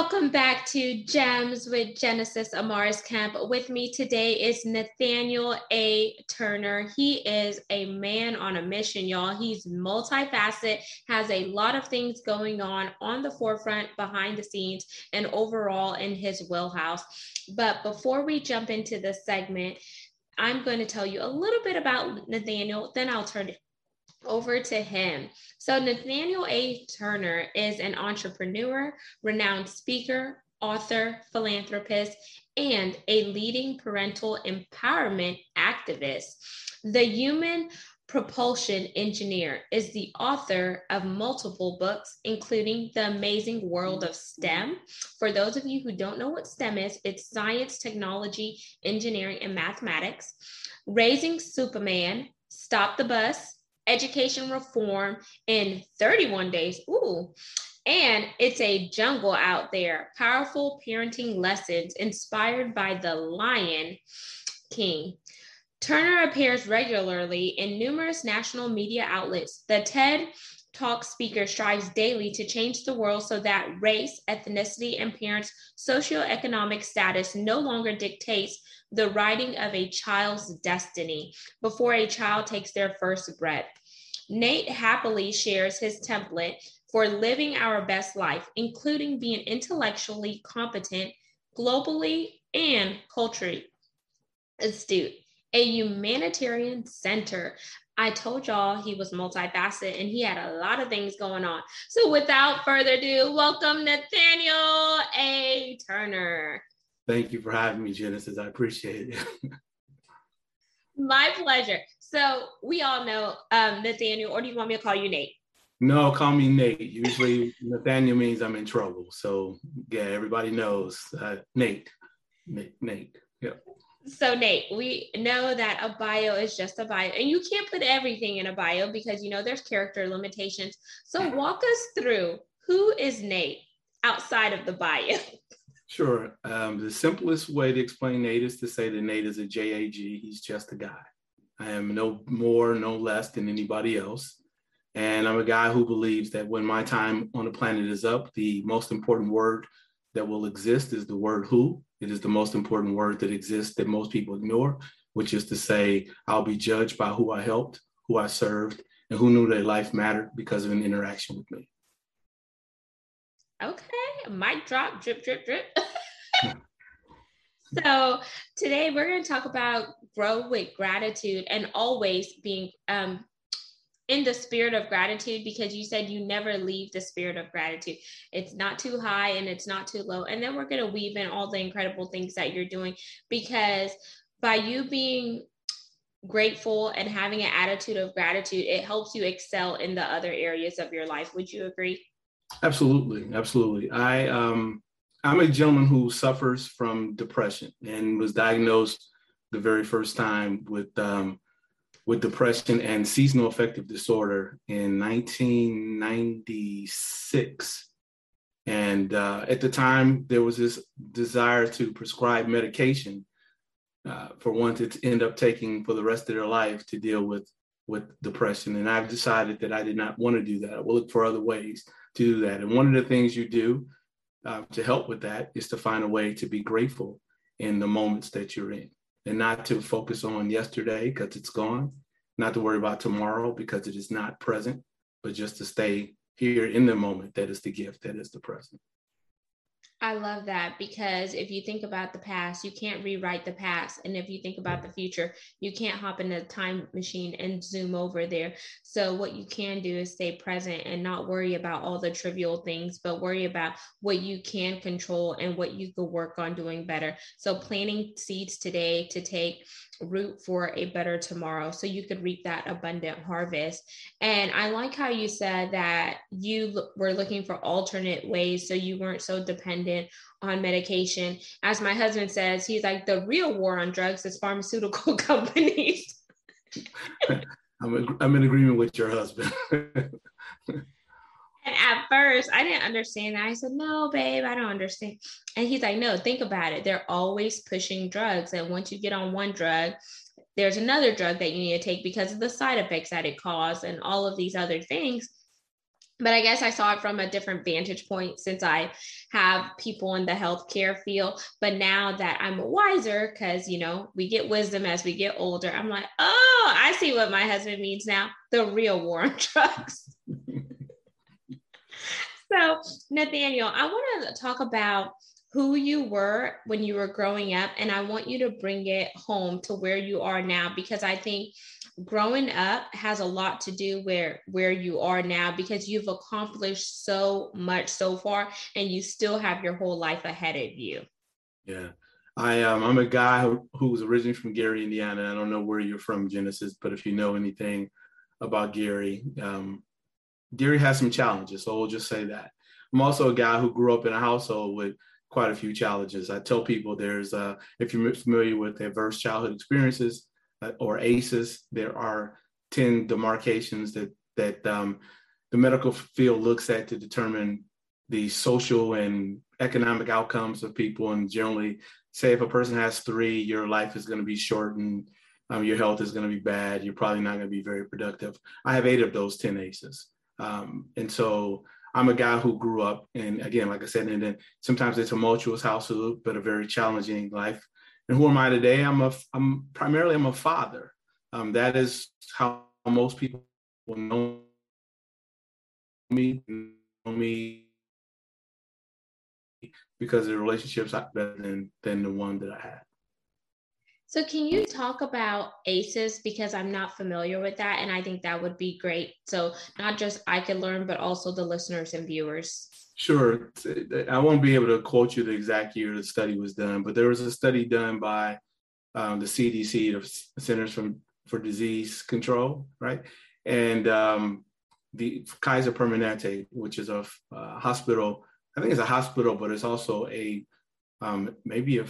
Welcome back to Gems with Genesis Amaris Kemp. With me today is Nathaniel A. Turner. He is a man on a mission, y'all. He's multifaceted, has a lot of things going on on the forefront, behind the scenes, and overall in his wheelhouse. But before we jump into this segment, I'm going to tell you a little bit about Nathaniel, then I'll turn over to him. So, Nathaniel A. Turner is an entrepreneur, renowned speaker, author, philanthropist, and a leading parental empowerment activist. The human propulsion engineer is the author of multiple books, including The Amazing World of STEM. For those of you who don't know what STEM is, it's science, technology, engineering, and mathematics. Raising Superman, Stop the Bus, education reform in 31 days. Ooh. And it's a jungle out there. Powerful parenting lessons inspired by the Lion King. Turner appears regularly in numerous national media outlets. The TED Talk speaker strives daily to change the world so that race, ethnicity, and parents' socioeconomic status no longer dictates the writing of a child's destiny before a child takes their first breath. Nate happily shares his template for living our best life, including being intellectually competent, globally and culturally astute, a humanitarian center. I told y'all he was multifaceted and he had a lot of things going on. So, without further ado, welcome Nathaniel A. Turner. Thank you for having me, Genesis. I appreciate it. My pleasure. So we all know um, Nathaniel, or do you want me to call you Nate? No, call me Nate. Usually Nathaniel means I'm in trouble. So yeah, everybody knows uh, Nate. Nate. Nate. Yeah. So Nate, we know that a bio is just a bio, and you can't put everything in a bio because you know there's character limitations. So walk us through who is Nate outside of the bio. Sure. Um, the simplest way to explain Nate is to say that Nate is a JAG. He's just a guy. I am no more, no less than anybody else. And I'm a guy who believes that when my time on the planet is up, the most important word that will exist is the word who. It is the most important word that exists that most people ignore, which is to say, I'll be judged by who I helped, who I served, and who knew their life mattered because of an interaction with me. Okay mic drop, drip, drip, drip. so today we're going to talk about grow with gratitude and always being um, in the spirit of gratitude because you said you never leave the spirit of gratitude. It's not too high and it's not too low. And then we're going to weave in all the incredible things that you're doing because by you being grateful and having an attitude of gratitude, it helps you excel in the other areas of your life. Would you agree? Absolutely, absolutely. I um, I'm a gentleman who suffers from depression and was diagnosed the very first time with um, with depression and seasonal affective disorder in 1996. And uh, at the time, there was this desire to prescribe medication uh, for one to end up taking for the rest of their life to deal with with depression. And I've decided that I did not want to do that. I will look for other ways to do that. And one of the things you do uh, to help with that is to find a way to be grateful in the moments that you're in and not to focus on yesterday because it's gone, not to worry about tomorrow because it is not present, but just to stay here in the moment that is the gift that is the present. I love that because if you think about the past, you can't rewrite the past. And if you think about the future, you can't hop in a time machine and zoom over there. So, what you can do is stay present and not worry about all the trivial things, but worry about what you can control and what you could work on doing better. So, planting seeds today to take root for a better tomorrow so you could reap that abundant harvest. And I like how you said that you were looking for alternate ways so you weren't so dependent on medication. As my husband says, he's like the real war on drugs is pharmaceutical companies. I'm, I'm in agreement with your husband. At first, I didn't understand that. I said, No, babe, I don't understand. And he's like, No, think about it. They're always pushing drugs. And once you get on one drug, there's another drug that you need to take because of the side effects that it causes and all of these other things. but I guess I saw it from a different vantage point since I have people in the healthcare field. But now that I'm wiser, because you know, we get wisdom as we get older, I'm like, oh, I see what my husband means now the real war on drugs. so, Nathaniel, I want to talk about who you were when you were growing up, and I want you to bring it home to where you are now because I think growing up has a lot to do where where you are now because you've accomplished so much so far and you still have your whole life ahead of you. Yeah. I um i'm a guy who, who was originally from gary indiana i don't know where you're from genesis but if you know anything about gary um gary has some challenges so we'll just say that i'm also a guy who grew up in a household with quite a few challenges i tell people there's uh if you're familiar with adverse childhood experiences uh, or ACEs. There are 10 demarcations that, that um, the medical field looks at to determine the social and economic outcomes of people. And generally, say if a person has three, your life is going to be shortened, um, your health is going to be bad, you're probably not going to be very productive. I have eight of those 10 ACEs. Um, and so I'm a guy who grew up, and again, like I said, and then sometimes a tumultuous household, but a very challenging life. And who am I today? I'm a I'm primarily I'm a father. Um, that is how most people will know me know me because the relationships are better than than the one that I had. So can you talk about ACEs because I'm not familiar with that and I think that would be great. So not just I can learn but also the listeners and viewers. Sure. I won't be able to quote you the exact year the study was done, but there was a study done by um, the CDC, the Centers from, for Disease Control, right? And um, the Kaiser Permanente, which is a uh, hospital, I think it's a hospital, but it's also a um, maybe a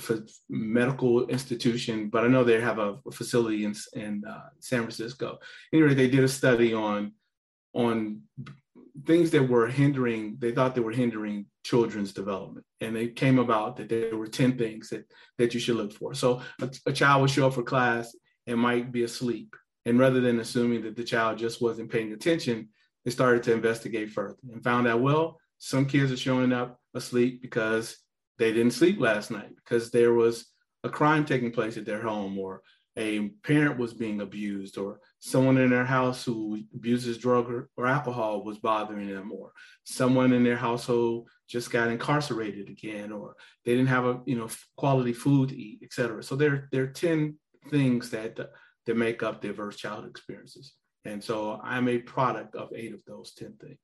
medical institution, but I know they have a, a facility in, in uh, San Francisco. Anyway, they did a study on on things that were hindering, they thought they were hindering children's development. And it came about that there were 10 things that, that you should look for. So a, a child would show up for class and might be asleep. And rather than assuming that the child just wasn't paying attention, they started to investigate further and found out, well, some kids are showing up asleep because they didn't sleep last night, because there was a crime taking place at their home or a parent was being abused or someone in their house who abuses drug or, or, alcohol was bothering them or someone in their household just got incarcerated again or they didn't have a you know quality food to eat et cetera. So there, there are 10 things that that make up adverse childhood experiences. And so i'm a product of eight of those 10 things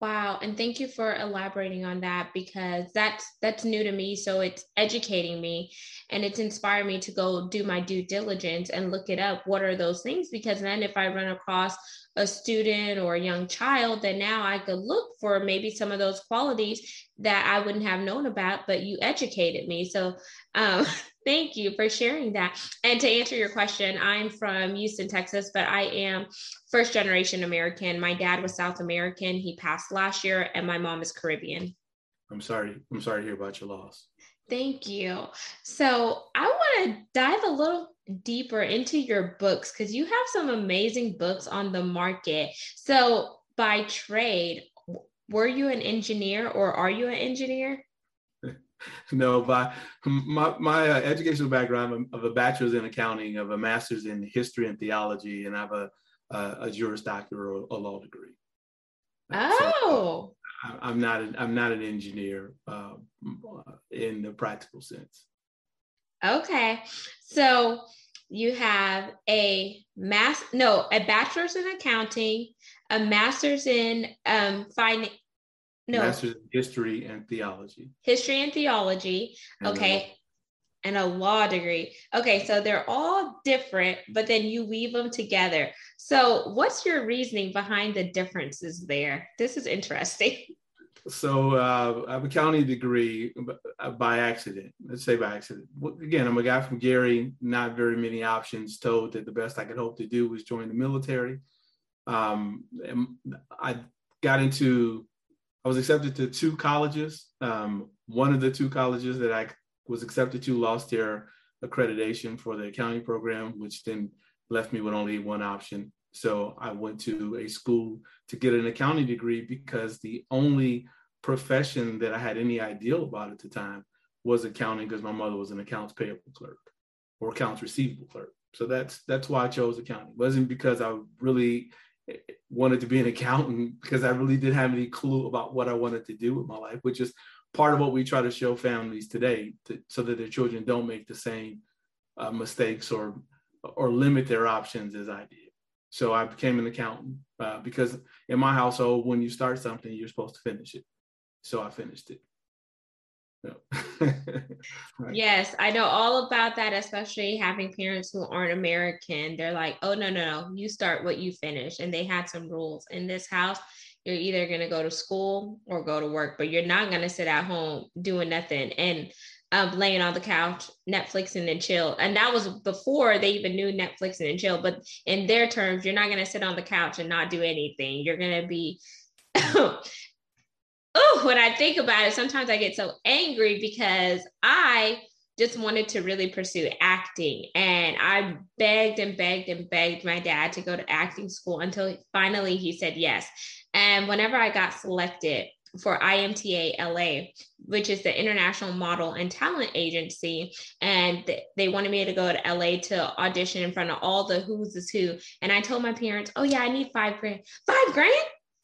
Wow, and thank you for elaborating on that because that's that's new to me. So it's educating me and it's inspired me to go do my due diligence and look it up. What are those things? Because then if I run across a student or a young child, then now I could look for maybe some of those qualities that I wouldn't have known about, but you educated me. So um, thank you for sharing that. And to answer your question, I'm from Houston, Texas, but I am first generation American. My dad was South American. He passed last year, and my mom is Caribbean. I'm sorry. I'm sorry to hear about your loss. Thank you. So I want to dive a little deeper into your books because you have some amazing books on the market. So, by trade, were you an engineer or are you an engineer? no, by my, my uh, educational background of a bachelor's in accounting, of a master's in history and theology, and I have a, a, a Juris Doctor or a law degree. Oh. So, I'm not an, I'm not an engineer uh, in the practical sense. Okay, so you have a mass no a bachelor's in accounting, a master's in um finance. No, master's in history and theology. History and theology. And okay. And a law degree. Okay, so they're all different, but then you weave them together. So, what's your reasoning behind the differences there? This is interesting. so uh, I have a county degree uh, by accident. Let's say by accident. Again, I'm a guy from Gary. Not very many options. Told that the best I could hope to do was join the military. Um, I got into. I was accepted to two colleges. Um, one of the two colleges that I was accepted to lost their accreditation for the accounting program, which then left me with only one option. So I went to a school to get an accounting degree because the only profession that I had any ideal about at the time was accounting because my mother was an accounts payable clerk or accounts receivable clerk. So that's that's why I chose accounting. It wasn't because I really eh, wanted to be an accountant because I really didn't have any clue about what I wanted to do with my life, which is part of what we try to show families today to, so that their children don't make the same uh, mistakes or or limit their options as I did. So I became an accountant uh, because in my household, when you start something, you're supposed to finish it. So I finished it. right. Yes, I know all about that, especially having parents who aren't American. They're like, oh, no, no, no, you start what you finish. And they had some rules in this house. You're either going to go to school or go to work, but you're not going to sit at home doing nothing and um, laying on the couch, Netflixing and chill. And that was before they even knew Netflixing and chill. But in their terms, you're not going to sit on the couch and not do anything. You're going to be oh, when I think about it, sometimes I get so angry because I just wanted to really pursue acting. And I begged and begged and begged my dad to go to acting school until finally he said yes. And whenever I got selected for IMTA LA, which is the International Model and Talent Agency. And they wanted me to go to LA to audition in front of all the who's is who. And I told my parents, oh, yeah, I need five grand. Five grand?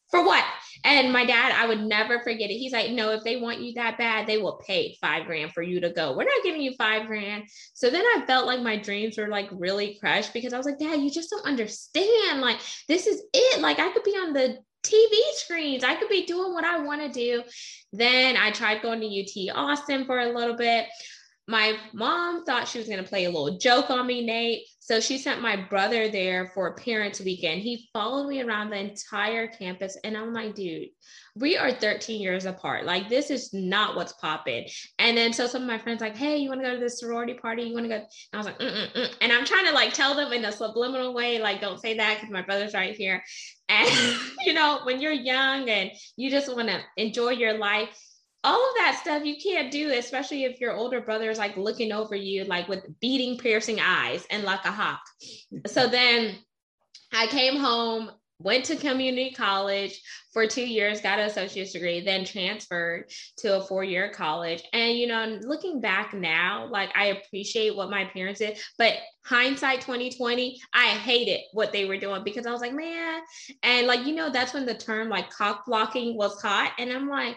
For what? And my dad, I would never forget it. He's like, no, if they want you that bad, they will pay five grand for you to go. We're not giving you five grand. So then I felt like my dreams were like really crushed because I was like, Dad, you just don't understand. Like, this is it. Like, I could be on the TV screens. I could be doing what I want to do. Then I tried going to UT Austin for a little bit my mom thought she was going to play a little joke on me, Nate. So she sent my brother there for parents weekend. He followed me around the entire campus. And I'm like, dude, we are 13 years apart. Like, this is not what's popping. And then so some of my friends like, hey, you want to go to this sorority party? You want to go? And I was like, Mm-mm-mm. and I'm trying to like tell them in a subliminal way, like, don't say that because my brother's right here. And you know, when you're young and you just want to enjoy your life, all of that stuff you can't do, especially if your older brother is like looking over you, like with beating, piercing eyes and like a hawk. So then I came home, went to community college for two years, got an associate's degree, then transferred to a four year college. And, you know, looking back now, like I appreciate what my parents did, but hindsight 2020, I hated what they were doing because I was like, man, and like, you know, that's when the term like cock blocking was hot. And I'm like,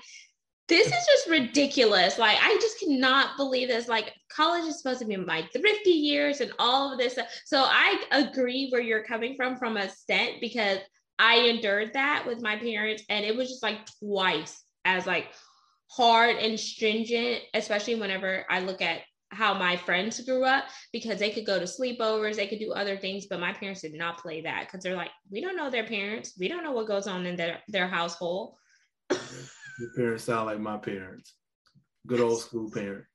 this is just ridiculous. Like, I just cannot believe this. Like, college is supposed to be my thrifty years and all of this. So I agree where you're coming from from a extent because I endured that with my parents, and it was just like twice as like hard and stringent, especially whenever I look at how my friends grew up because they could go to sleepovers, they could do other things, but my parents did not play that because they're like, we don't know their parents, we don't know what goes on in their their household. Your parents sound like my parents. Good old school parents.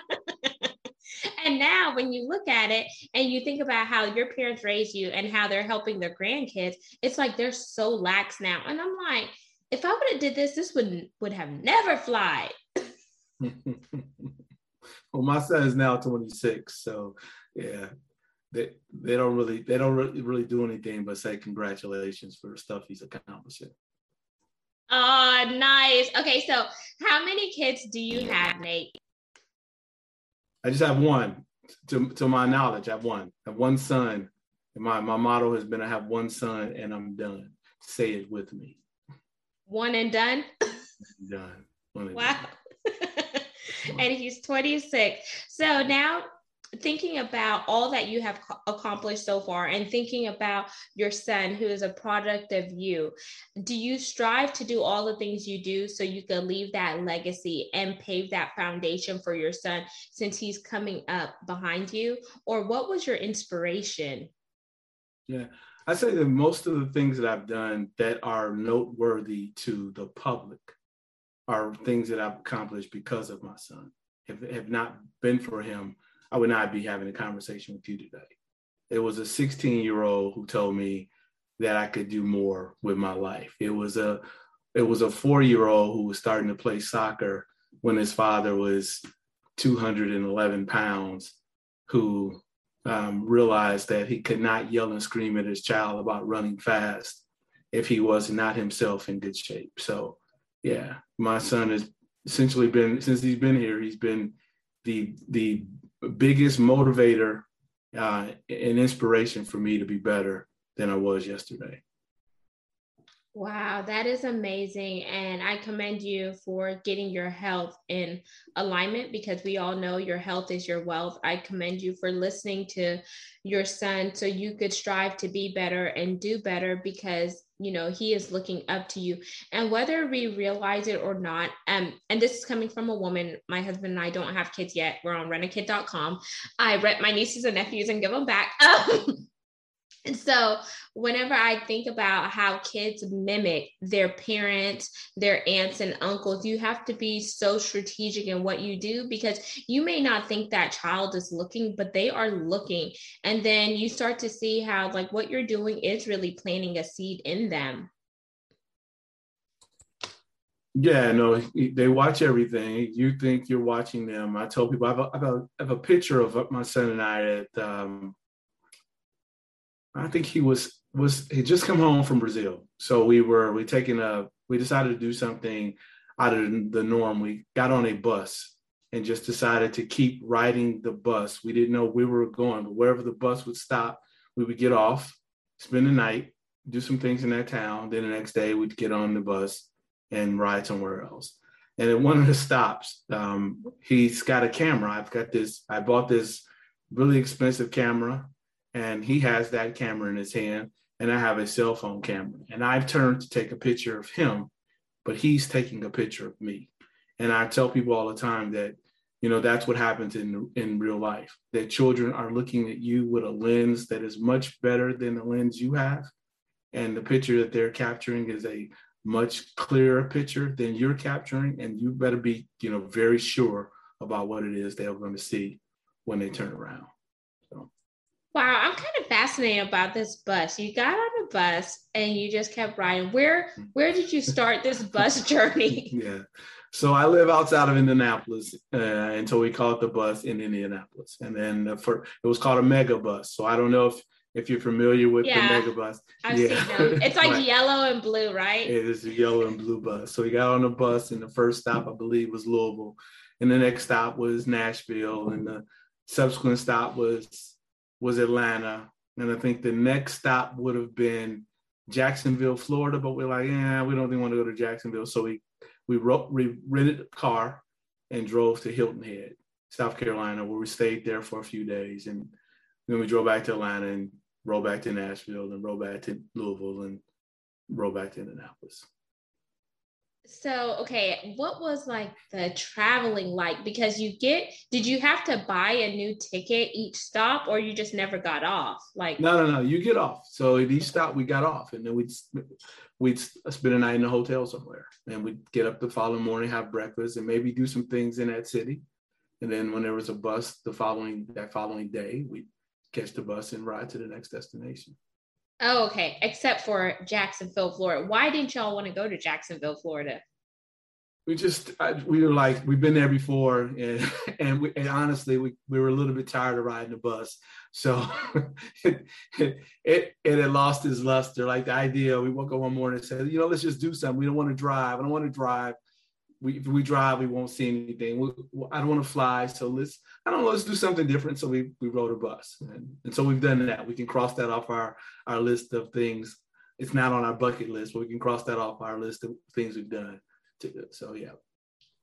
and now when you look at it and you think about how your parents raised you and how they're helping their grandkids, it's like they're so lax now. And I'm like, if I would have did this, this would would have never fly. well, my son is now 26, so yeah, they they don't really they don't really, really do anything but say congratulations for the stuff he's accomplishing. Oh, nice. Okay, so how many kids do you have, Nate? I just have one. To, to my knowledge, I have one. I have one son. And my, my motto has been I have one son and I'm done. Say it with me. One and done? done. wow. and he's 26. So now thinking about all that you have accomplished so far and thinking about your son who is a product of you do you strive to do all the things you do so you can leave that legacy and pave that foundation for your son since he's coming up behind you? Or what was your inspiration? Yeah i say that most of the things that i've done that are noteworthy to the public are things that i've accomplished because of my son. If it had not been for him I would not be having a conversation with you today. It was a 16 year old who told me that I could do more with my life. It was a it was a four year old who was starting to play soccer when his father was 211 pounds, who um, realized that he could not yell and scream at his child about running fast if he was not himself in good shape. So, yeah, my son has essentially been since he's been here, he's been the the biggest motivator uh, and inspiration for me to be better than I was yesterday. Wow, that is amazing. And I commend you for getting your health in alignment because we all know your health is your wealth. I commend you for listening to your son so you could strive to be better and do better because you know he is looking up to you and whether we realize it or not um and this is coming from a woman my husband and i don't have kids yet we're on rentakid.com i rent my nieces and nephews and give them back and so, whenever I think about how kids mimic their parents, their aunts and uncles, you have to be so strategic in what you do because you may not think that child is looking, but they are looking. And then you start to see how, like, what you're doing is really planting a seed in them. Yeah, no, they watch everything. You think you're watching them. I tell people I have a, I have a, I have a picture of my son and I at um, I think he was was he just come home from Brazil. So we were we taking a we decided to do something out of the norm. We got on a bus and just decided to keep riding the bus. We didn't know where we were going, but wherever the bus would stop, we would get off, spend the night, do some things in that town. Then the next day we'd get on the bus and ride somewhere else. And at one of the stops, um, he's got a camera. I've got this, I bought this really expensive camera and he has that camera in his hand and I have a cell phone camera and I've turned to take a picture of him, but he's taking a picture of me. And I tell people all the time that, you know, that's what happens in, in real life, that children are looking at you with a lens that is much better than the lens you have. And the picture that they're capturing is a much clearer picture than you're capturing. And you better be, you know, very sure about what it is they're going to see when they turn around. Wow, I'm kind of fascinated about this bus. You got on a bus and you just kept riding. Where where did you start this bus journey? yeah. So I live outside of Indianapolis uh, until we call it the bus in Indianapolis, and then for it was called a mega bus. So I don't know if if you're familiar with yeah, the mega bus. I've yeah. seen them. It's like right. yellow and blue, right? It is a yellow and blue bus. So we got on the bus, and the first stop I believe was Louisville, and the next stop was Nashville, and the subsequent stop was was Atlanta. And I think the next stop would have been Jacksonville, Florida, but we're like, yeah, we don't even want to go to Jacksonville. So we we, wrote, we rented a car and drove to Hilton Head, South Carolina, where we stayed there for a few days. And then we drove back to Atlanta and rode back to Nashville and rode back to Louisville and rode back to Indianapolis. So, okay, what was like the traveling like? Because you get, did you have to buy a new ticket each stop or you just never got off? Like, no, no, no, you get off. So at each stop, we got off and then we'd, we'd spend a night in a hotel somewhere and we'd get up the following morning, have breakfast and maybe do some things in that city. And then when there was a bus the following, that following day, we'd catch the bus and ride to the next destination. Oh, okay. Except for Jacksonville, Florida. Why didn't y'all want to go to Jacksonville, Florida? We just we were like we've been there before, and and, we, and honestly we, we were a little bit tired of riding the bus, so it, it it it had lost its luster. Like the idea, we woke up one morning and said, you know, let's just do something. We don't want to drive. I don't want to drive we if we drive, we won't see anything. We, I don't want to fly, so let's I don't know, let's do something different. So we we rode a bus, and, and so we've done that. We can cross that off our our list of things. It's not on our bucket list, but we can cross that off our list of things we've done. To, so yeah.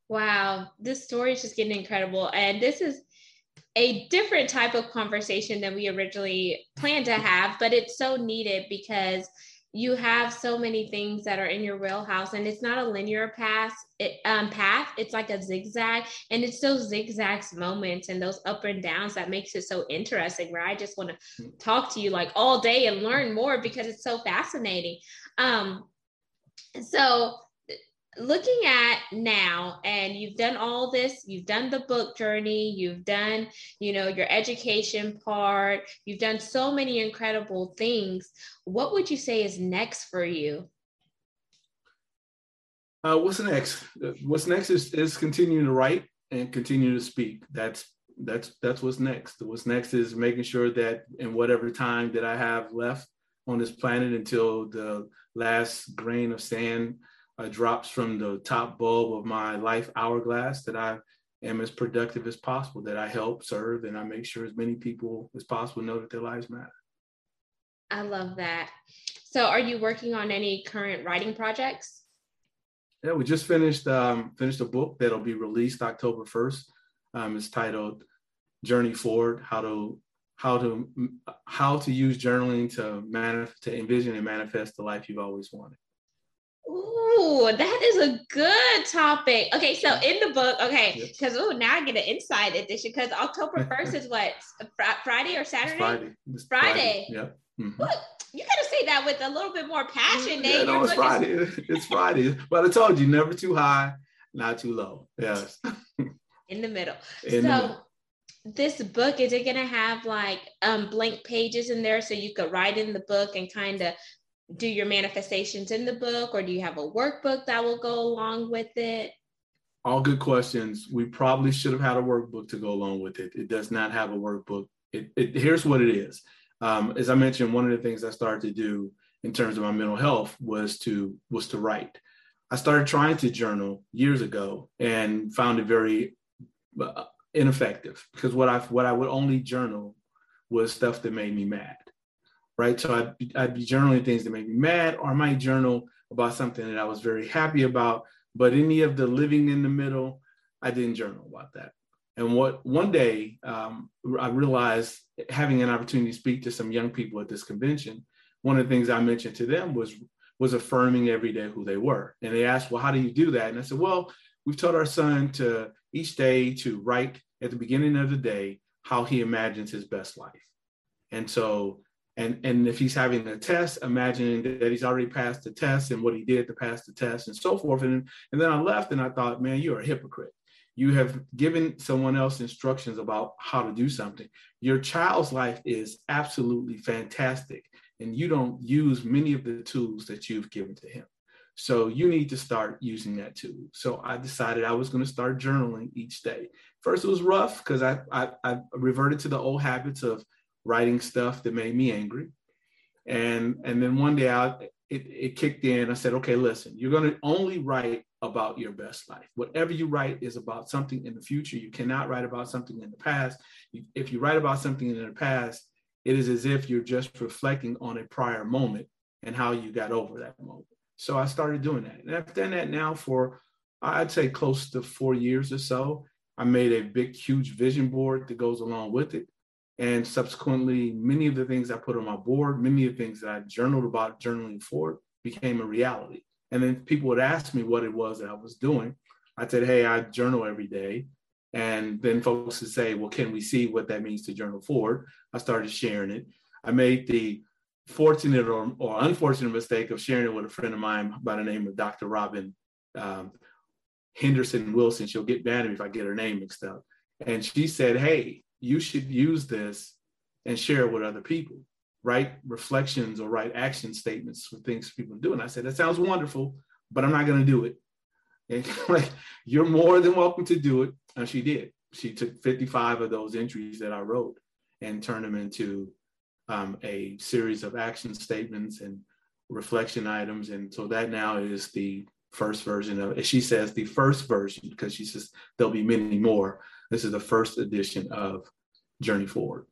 Wow, this story is just getting incredible, and this is a different type of conversation than we originally planned to have, but it's so needed because you have so many things that are in your wheelhouse and it's not a linear path it, um, path it's like a zigzag and it's those zigzags moments and those up and downs that makes it so interesting where i just want to talk to you like all day and learn more because it's so fascinating. Um so looking at now and you've done all this you've done the book journey you've done you know your education part you've done so many incredible things. What would you say is next for you? Uh, what's next? What's next is, is continuing to write and continue to speak. That's that's that's what's next. What's next is making sure that in whatever time that I have left on this planet until the last grain of sand uh, drops from the top bulb of my life hourglass, that I am as productive as possible, that I help serve, and I make sure as many people as possible know that their lives matter. I love that. So, are you working on any current writing projects? Yeah, we just finished um, finished a book that'll be released October first. Um, it's titled "Journey Forward: How to How to How to Use Journaling to manif- to envision and manifest the life you've always wanted." Ooh, that is a good topic. Okay, so in the book, okay, because oh, now I get an inside edition because October first is what fr- Friday or Saturday? It's Friday. It's Friday. Friday. Yep. Mm-hmm. What? You gotta say that with a little bit more passion. Yeah, no, it's Friday. Is... it's Friday. But I told you, never too high, not too low. Yes. in the middle. In so. The middle this book is it going to have like um blank pages in there so you could write in the book and kind of do your manifestations in the book or do you have a workbook that will go along with it? All good questions. We probably should have had a workbook to go along with it. It does not have a workbook. It, it here's what it is. Um, as I mentioned, one of the things I started to do in terms of my mental health was to was to write. I started trying to journal years ago and found it very uh, ineffective because what I what I would only journal was stuff that made me mad, right? So I'd, I'd be journaling things that made me mad, or I might journal about something that I was very happy about. But any of the living in the middle, I didn't journal about that. And what one day um, I realized having an opportunity to speak to some young people at this convention, one of the things I mentioned to them was was affirming every day who they were. And they asked, well, how do you do that? And I said, well, we've taught our son to each day to write at the beginning of the day how he imagines his best life. And so, and and if he's having a test, imagining that he's already passed the test and what he did to pass the test and so forth. And, and then I left and I thought, man, you're a hypocrite you have given someone else instructions about how to do something. Your child's life is absolutely fantastic, and you don't use many of the tools that you've given to him. So you need to start using that tool. So I decided I was going to start journaling each day. First, it was rough because I, I, I reverted to the old habits of writing stuff that made me angry. And, and then one day I, it, it kicked in. I said, okay, listen, you're going to only write about your best life. Whatever you write is about something in the future. You cannot write about something in the past. If you write about something in the past, it is as if you're just reflecting on a prior moment and how you got over that moment. So I started doing that. And I've done that now for, I'd say, close to four years or so. I made a big, huge vision board that goes along with it. And subsequently, many of the things I put on my board, many of the things that I journaled about journaling for became a reality. And then people would ask me what it was that I was doing. I said, hey, I journal every day. And then folks would say, well, can we see what that means to journal forward? I started sharing it. I made the fortunate or, or unfortunate mistake of sharing it with a friend of mine by the name of Dr. Robin um, Henderson Wilson. She'll get mad at me if I get her name mixed up. And she said, hey, you should use this and share it with other people write reflections or write action statements for things people do. And I said, that sounds wonderful, but I'm not going to do it. And like, you're more than welcome to do it. And she did. She took 55 of those entries that I wrote and turned them into um, a series of action statements and reflection items. And so that now is the first version of, as she says, the first version, because she says there'll be many more. This is the first edition of Journey Forward.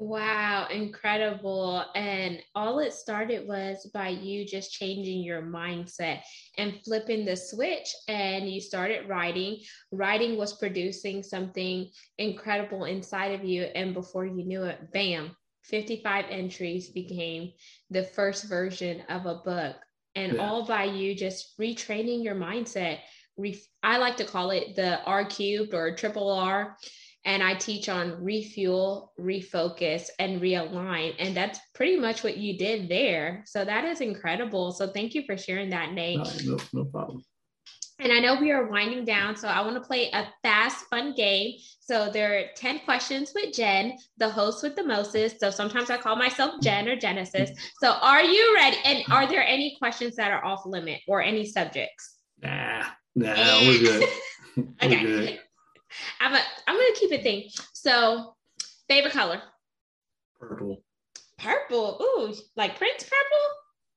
Wow, incredible. And all it started was by you just changing your mindset and flipping the switch. And you started writing. Writing was producing something incredible inside of you. And before you knew it, bam, 55 entries became the first version of a book. And yeah. all by you just retraining your mindset. I like to call it the R cubed or triple R and I teach on refuel, refocus, and realign. And that's pretty much what you did there. So that is incredible. So thank you for sharing that, Nate. No, no, no problem. And I know we are winding down, so I want to play a fast, fun game. So there are 10 questions with Jen, the host with the mostest. So sometimes I call myself Jen or Genesis. So are you ready? And are there any questions that are off limit or any subjects? Nah, nah, we're good. okay. We're good. I'm a, I'm gonna keep it thing. So, favorite color? Purple. Purple. Ooh, like Prince purple?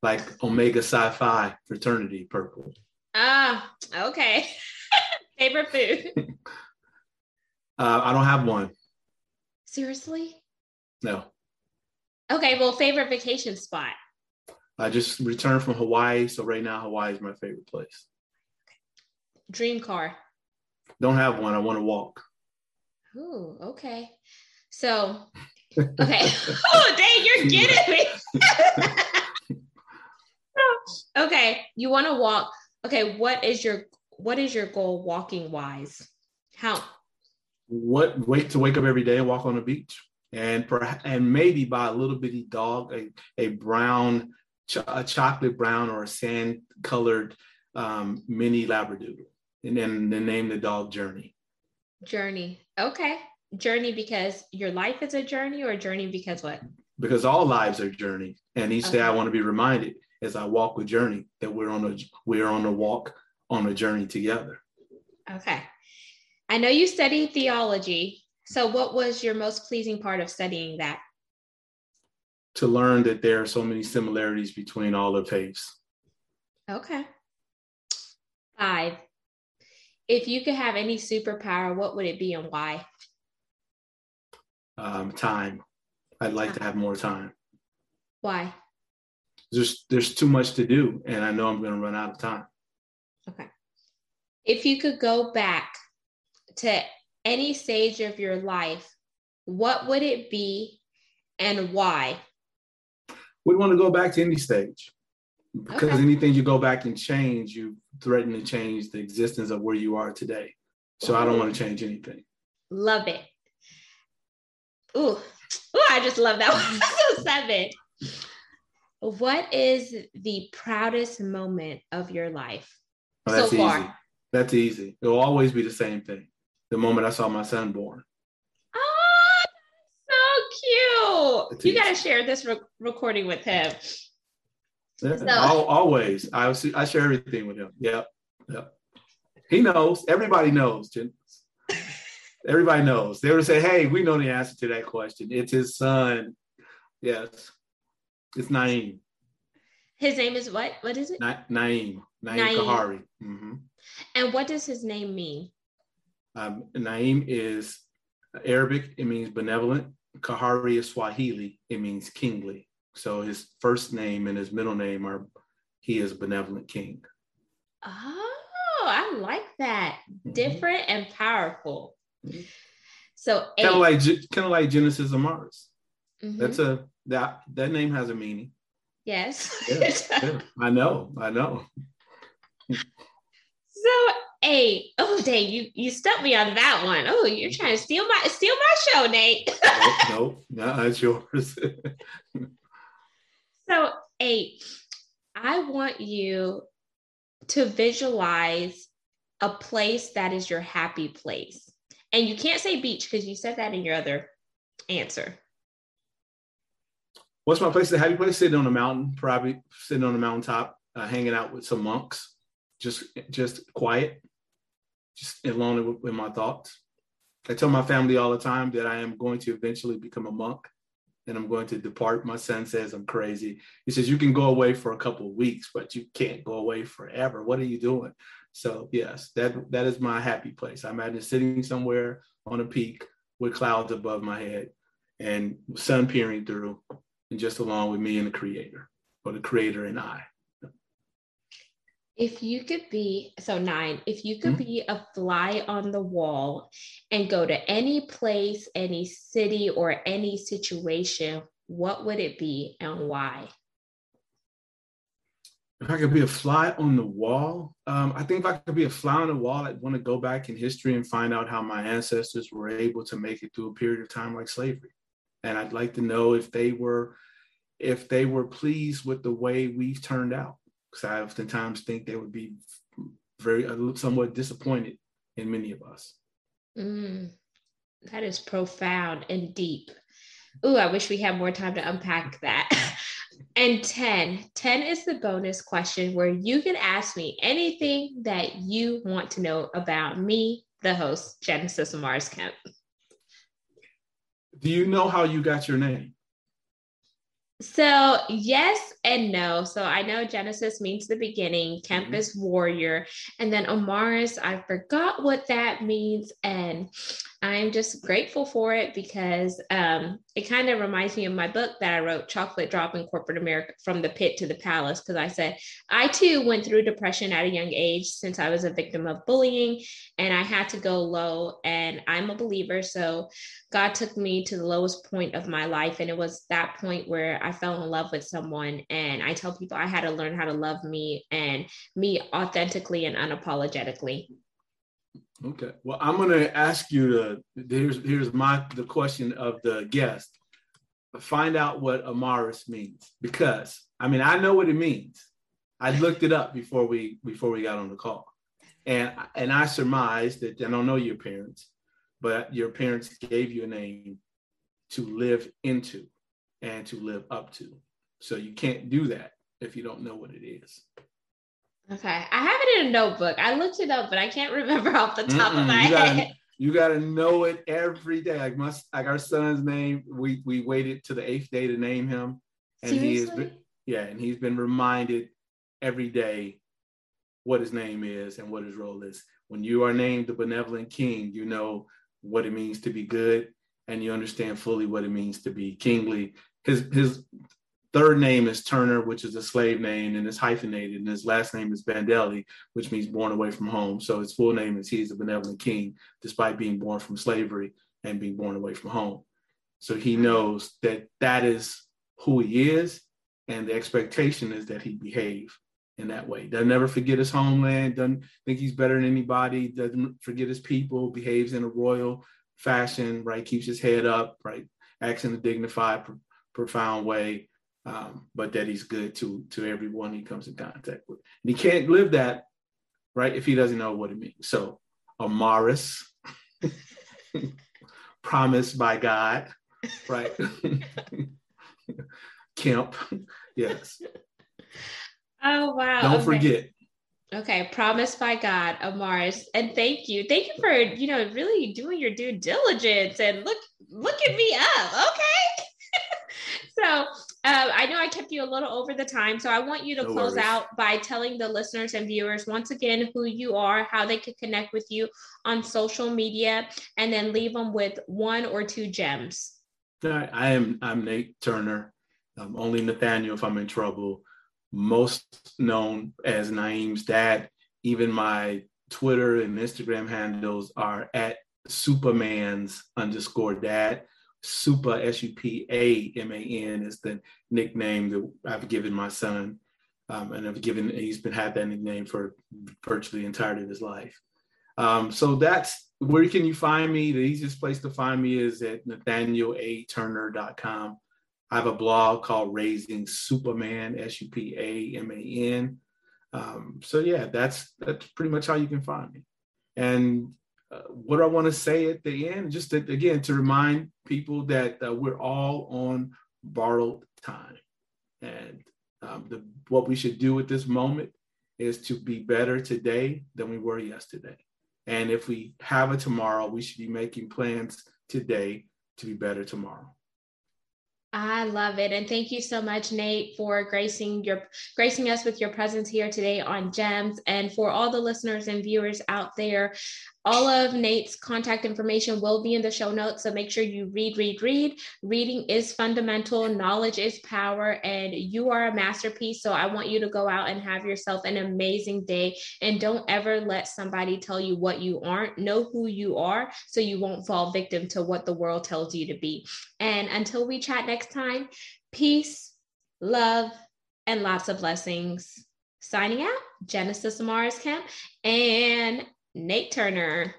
Like Omega Phi fraternity purple. Ah, okay. favorite food? Uh, I don't have one. Seriously? No. Okay, well, favorite vacation spot? I just returned from Hawaii, so right now Hawaii is my favorite place. Dream car? Don't have one. I want to walk. Ooh, okay. So, okay. oh, dang, you're getting me. okay, you want to walk. Okay, what is your what is your goal walking wise? How? What wait to wake up every day and walk on the beach, and perhaps and maybe buy a little bitty dog, a a brown, ch- a chocolate brown or a sand colored um, mini labradoodle, and then, the name the dog Journey. Journey. Okay. Journey because your life is a journey, or journey because what? Because all lives are journey, and each Okay. day I want to be reminded as I walk with Journey that we're on a we're on a walk on a journey together. Okay. I know you studied theology. So, what was your most pleasing part of studying that? To learn that there are so many similarities between all the faiths. Okay. Five. If you could have any superpower, what would it be and why? Um, time. I'd like to have more time. Why? There's there's too much to do, and I know I'm going to run out of time. Okay. If you could go back to any stage of your life, what would it be and why? We'd want to go back to any stage because Okay. anything you go back and change, you threaten to change the existence of where you are today. So I don't want to change anything. Love it. Ooh, ooh, I just love that one. so seven. What is the proudest moment of your life? Oh, that's So far. easy. That's easy. It'll always be the same thing. The moment I saw my son born. Oh, so cute. You got to share this re- recording with him. Yeah, So- al- always. I see- I share everything with him. Yep. Yep. He knows. Everybody knows. Jen. Everybody knows. They would say, "Hey, we know the answer to that question. It's his son." Yes, it's Naeem. His name is what? What is it? Na- Naeem. Naeem Naeem. Kahari. hmm And what does his name mean? Um, Naeem is Arabic. It means benevolent. Kahari is Swahili. It means kingly. So his first name and his middle name are he is benevolent king. Oh, I like that. Mhm. Different and powerful. Mhm. So. Kind of like kind of like Genesis Amaris. Mhm. That's a that that name has a meaning. yes. Yeah, yeah. I know, I know. so eight. Oh, dang, you you stumped me on that one. Oh, you're trying to steal my steal my show, Nate. nope, no, it's yours. So, eight, I want you to visualize a place that is your happy place. And you can't say beach because you said that in your other answer. What's my place? The happy place? Sitting on a mountain, probably sitting on a mountaintop, uh, hanging out with some monks, just just quiet, just alone with, with my thoughts. I tell my family all the time that I am going to eventually become a monk and I'm going to depart. My son says I'm crazy. He says, You can go away for a couple of weeks, but you can't go away forever. What are you doing? So, yes, that that is my happy place. I imagine sitting somewhere on a peak with clouds above my head and sun peering through, and just along with me and the creator, or the creator and I. If you could be, so nine, if you could Mhm. be a fly on the wall and go to any place, any city, or any situation, what would it be and why? If I could be a fly on the wall, um, I think if I could be a fly on the wall, I'd want to go back in history and find out how my ancestors were able to make it through a period of time like slavery. And I'd like to know if they were, if they were pleased with the way we've turned out. Because I oftentimes think they would be very, little- somewhat disappointed in many of us. Mm, that is profound and deep. Ooh, I wish we had more time to unpack that. and 10, 10 is the bonus question where you can ask me anything that you want to know about me, the host, Genesis Amaris Kemp. Do you know how you got your name? So, yes and no. So, I know Genesis means the beginning, Kemp mm-hmm. warrior, and then Amaris, I forgot what that means. And I'm just grateful for it because um, it kind of reminds me of my book that I wrote, Chocolate Drop in Corporate America From the Pit to the Palace. Because I said, I too went through depression at a young age since I was a victim of bullying and I had to go low. And I'm a believer. So God took me to the lowest point of my life. And it was that point where I fell in love with someone. And I tell people I had to learn how to love me and me authentically and unapologetically. Okay. Well, I'm going to ask you to. Here's here's my the question of the guest. Find out what Amaris means because I mean I know what it means. I looked it up before we before we got on the call, and and I surmised that I don't know your parents, but your parents gave you a name to live into and to live up to. So you can't do that if you don't know what it is. Okay. I have it in a notebook. I looked it up, but I can't remember off the top Mm-mm, of my you head. Gotta, you gotta know it every day. Like my like our son's name, we we waited to the eighth day to name him. And Seriously? he has been yeah, and he's been reminded every day what his name is and what his role is. When you are named the benevolent king, you know what it means to be good and you understand fully what it means to be kingly. His his third name is Turner, which is a slave name, and it's hyphenated. And his last name is Bandelli, which means born away from home. So his full name is He's a Benevolent King, despite being born from slavery and being born away from home. So he knows that that is who he is, and the expectation is that he behave in that way. Doesn't never forget his homeland, doesn't think he's better than anybody, doesn't forget his people, behaves in a royal fashion, right? Keeps his head up, right? Acts in a dignified, profound way um, but that he's good to to everyone he comes in contact with. And he can't live that right if he doesn't know what it means. So Amaris, promised by God, right? Kemp, yes. Oh wow! Don't okay. forget. Okay, promised by God, Amaris, and thank you, thank you for you know really doing your due diligence and look look at me up. Okay. So uh, I know I kept you a little over the time, so I want you to no close worries. out by telling the listeners and viewers once again who you are, how they could connect with you on social media, and then leave them with one or two gems. I am I'm Nate Turner. I'm only Nathaniel if I'm in trouble. Most known as Naeem's dad. Even my Twitter and Instagram handles are at Supaman's underscore dad. Supa, S U P A M A N, is the nickname that I've given my son. Um, and I've given, he's been had that nickname for virtually the entirety of his life. Um, so that's where can you find me? The easiest place to find me is at nathanielaturner.com. I have a blog called Raising Supaman, S U P A M A N. Um, so yeah, that's that's pretty much how you can find me. And uh, what I want to say at the end, just to, again to remind people that uh, we're all on borrowed time, and um, the, what we should do at this moment is to be better today than we were yesterday. And if we have a tomorrow, we should be making plans today to be better tomorrow. I love it. And thank you so much, Nate, for gracing your gracing us with your presence here today on Gems. And for all the listeners and viewers out there, all of Nate's contact information will be in the show notes. So make sure you read, read, read. Reading is fundamental, knowledge is power, and you are a masterpiece. So I want you to go out and have yourself an amazing day. And don't ever let somebody tell you what you aren't. Know who you are so you won't fall victim to what the world tells you to be. And until we chat next time, peace, love, and lots of blessings. Signing out, Genesis Amaris Kemp. and Nate Turner.